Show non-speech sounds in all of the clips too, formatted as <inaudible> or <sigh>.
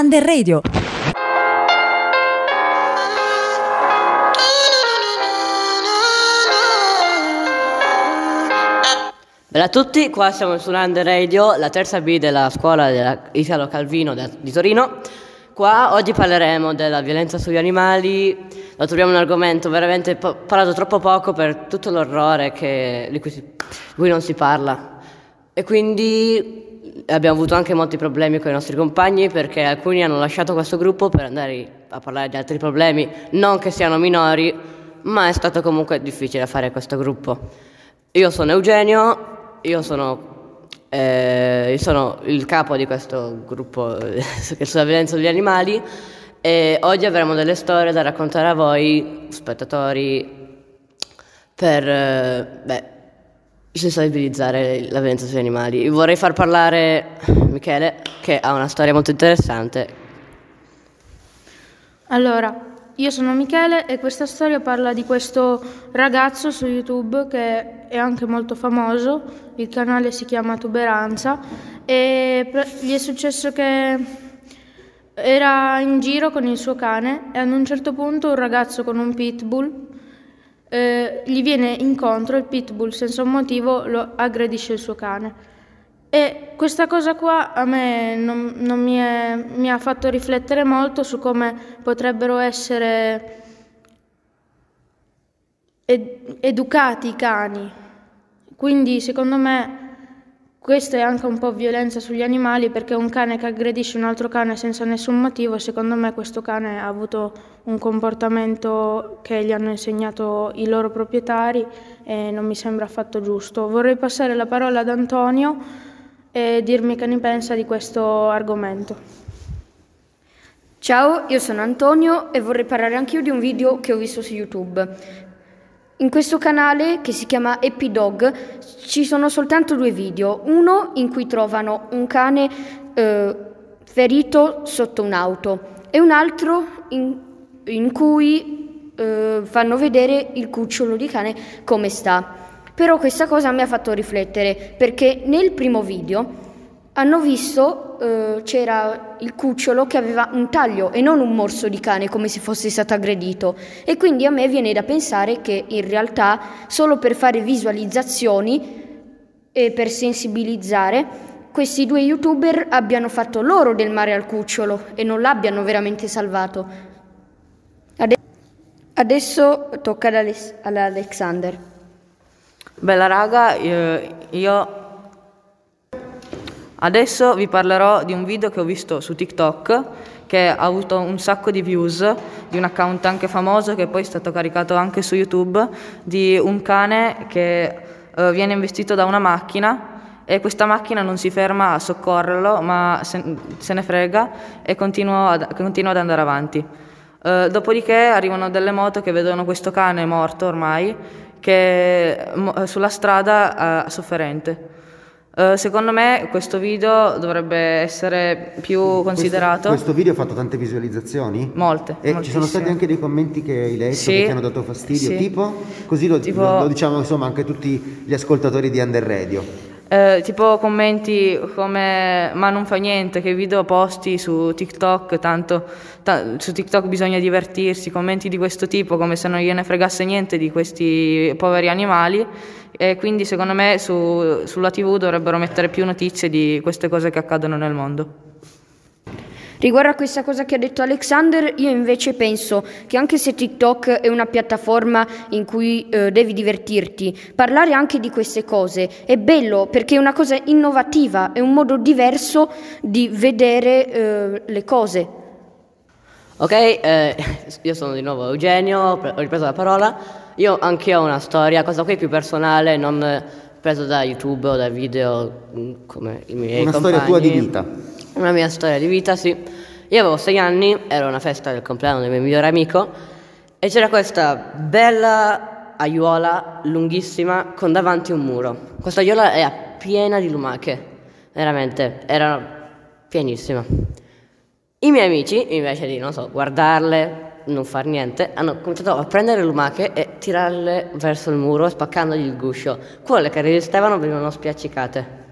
Under Radio. Bella a tutti, qua siamo su Under Radio, la terza B della scuola della Italo Calvino di Torino. Qua oggi parleremo della violenza sugli animali, lo troviamo un argomento veramente po- parlato troppo poco per tutto l'orrore che, di, cui si, di cui non si parla. E quindi abbiamo avuto anche molti problemi con i nostri compagni perché alcuni hanno lasciato questo gruppo per andare a parlare di altri problemi, non che siano minori, ma è stato comunque difficile fare questo gruppo. Io sono Eugenio, io sono, eh, sono il capo di questo gruppo <laughs> sulla violenza sugli animali e oggi avremo delle storie da raccontare a voi, spettatori, per eh, beh, sensibilizzare la violenza sugli animali. Vorrei far parlare Michele che ha una storia molto interessante. Allora, io sono Michele e questa storia parla di questo ragazzo su YouTube che è anche molto famoso, il canale si chiama Tuberanza e gli è successo che era in giro con il suo cane e ad un certo punto un ragazzo con un pitbull eh, gli viene incontro, il pitbull senza un motivo lo aggredisce il suo cane. E questa cosa qua a me non, non mi, è, mi, ha fatto riflettere molto su come potrebbero essere ed, educati i cani. Quindi secondo me questo è anche un po' violenza sugli animali perché un cane che aggredisce un altro cane senza nessun motivo, secondo me questo cane ha avuto un comportamento che gli hanno insegnato i loro proprietari e non mi sembra affatto giusto. Vorrei passare la parola ad Antonio e dirmi che ne pensa di questo argomento. Ciao, io sono Antonio e vorrei parlare anch'io di un video che ho visto su YouTube. In questo canale, che si chiama Epidog, ci sono soltanto due video. Uno in cui trovano un cane eh, ferito sotto un'auto e un altro in, in cui eh, fanno vedere il cucciolo di cane come sta. Però questa cosa mi ha fatto riflettere perché nel primo video hanno visto eh, c'era il cucciolo che aveva un taglio e non un morso di cane come se fosse stato aggredito e quindi a me viene da pensare che in realtà solo per fare visualizzazioni e per sensibilizzare questi due youtuber abbiano fatto loro del mare al cucciolo e non l'abbiano veramente salvato. Adesso tocca ad Alexander. Bella raga, io adesso vi parlerò di un video che ho visto su TikTok che ha avuto un sacco di views di un account anche famoso che poi è stato caricato anche su YouTube di un cane che uh, viene investito da una macchina e questa macchina non si ferma a soccorrerlo ma se, se ne frega e continua ad, continua ad andare avanti. Uh, dopodiché arrivano delle moto che vedono questo cane morto ormai che è sulla strada uh, sofferente. Uh, secondo me questo video dovrebbe essere più considerato. Questo, questo video ha fatto tante visualizzazioni? Molte. E ci sono stati anche dei commenti che hai letto sì, che ti hanno dato fastidio, sì. tipo? Così lo, tipo, lo diciamo insomma anche tutti gli ascoltatori di Under Radio. Eh, tipo commenti come ma non fa niente, che video posti su TikTok, tanto ta- su TikTok bisogna divertirsi, commenti di questo tipo come se non gliene fregasse niente di questi poveri animali e quindi secondo me su, sulla TV dovrebbero mettere più notizie di queste cose che accadono nel mondo. Riguardo a questa cosa che ha detto Alexander, io invece penso che anche se TikTok è una piattaforma in cui eh, devi divertirti, parlare anche di queste cose è bello perché è una cosa innovativa, è un modo diverso di vedere eh, le cose. Ok, eh, io sono di nuovo Eugenio, ho ripreso la parola. Io anche ho una storia, cosa qui più personale, non presa da YouTube o da video mm, come i miei una compagni. storia tua di vita. Una mia storia di vita, sì. Io avevo sei anni, era una festa del compleanno del mio migliore amico e c'era questa bella aiuola lunghissima con davanti un muro. Questa aiuola era piena di lumache, veramente, era pienissima. I miei amici, invece di, non so, guardarle, non far niente, hanno cominciato a prendere lumache e tirarle verso il muro spaccandogli il guscio. Quelle che resistevano venivano spiaccicate.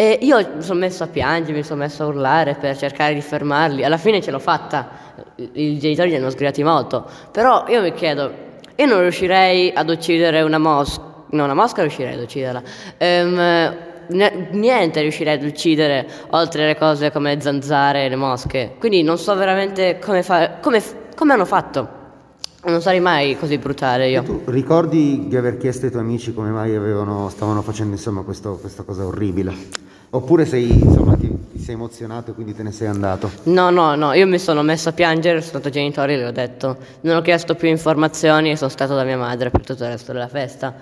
E io mi sono messo a piangere, mi sono messo a urlare per cercare di fermarli. Alla fine ce l'ho fatta, i genitori li hanno sgridati molto. Però io mi chiedo, io non riuscirei ad uccidere una mosca, no una mosca riuscirei ad ucciderla. Um, niente riuscirei ad uccidere oltre le cose come zanzare e le mosche. Quindi non so veramente come, fa- come, come hanno fatto. Non sarei mai così brutale io. E tu ricordi di aver chiesto ai tuoi amici come mai avevano, stavano facendo insomma questo, questa cosa orribile? Oppure sei, insomma, ti, ti, sei emozionato e quindi te ne sei andato? No, no, no, io mi sono messo a piangere, sono stato ai genitori e le ho detto. Non ho chiesto più informazioni e sono stato da mia madre per tutto il resto della festa.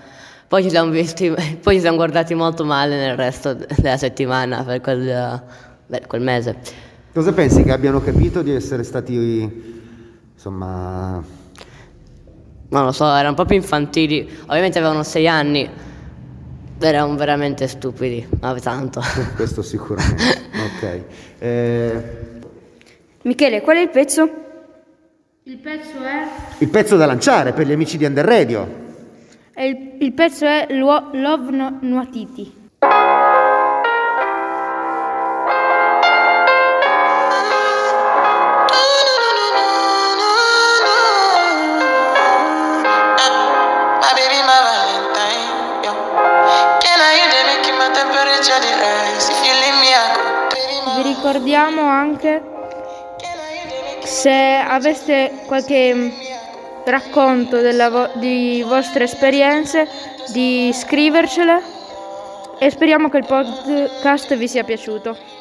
Poi ci siamo visti, <laughs> poi ci siamo guardati molto male nel resto della settimana per quel, beh, quel mese. Cosa pensi che abbiano capito di essere stati, insomma... Non lo so, erano proprio infantili, ovviamente avevano sei anni, erano veramente stupidi, ma tanto. Questo sicuramente, <laughs> ok. Eh... Michele, qual è il pezzo? Il pezzo è... Il pezzo da lanciare per gli amici di Under Radio. Il, il, pezzo è Love no, Nuatiti. Ricordiamo anche se aveste qualche racconto vo- di vostre esperienze, di scrivercele e speriamo che il podcast vi sia piaciuto.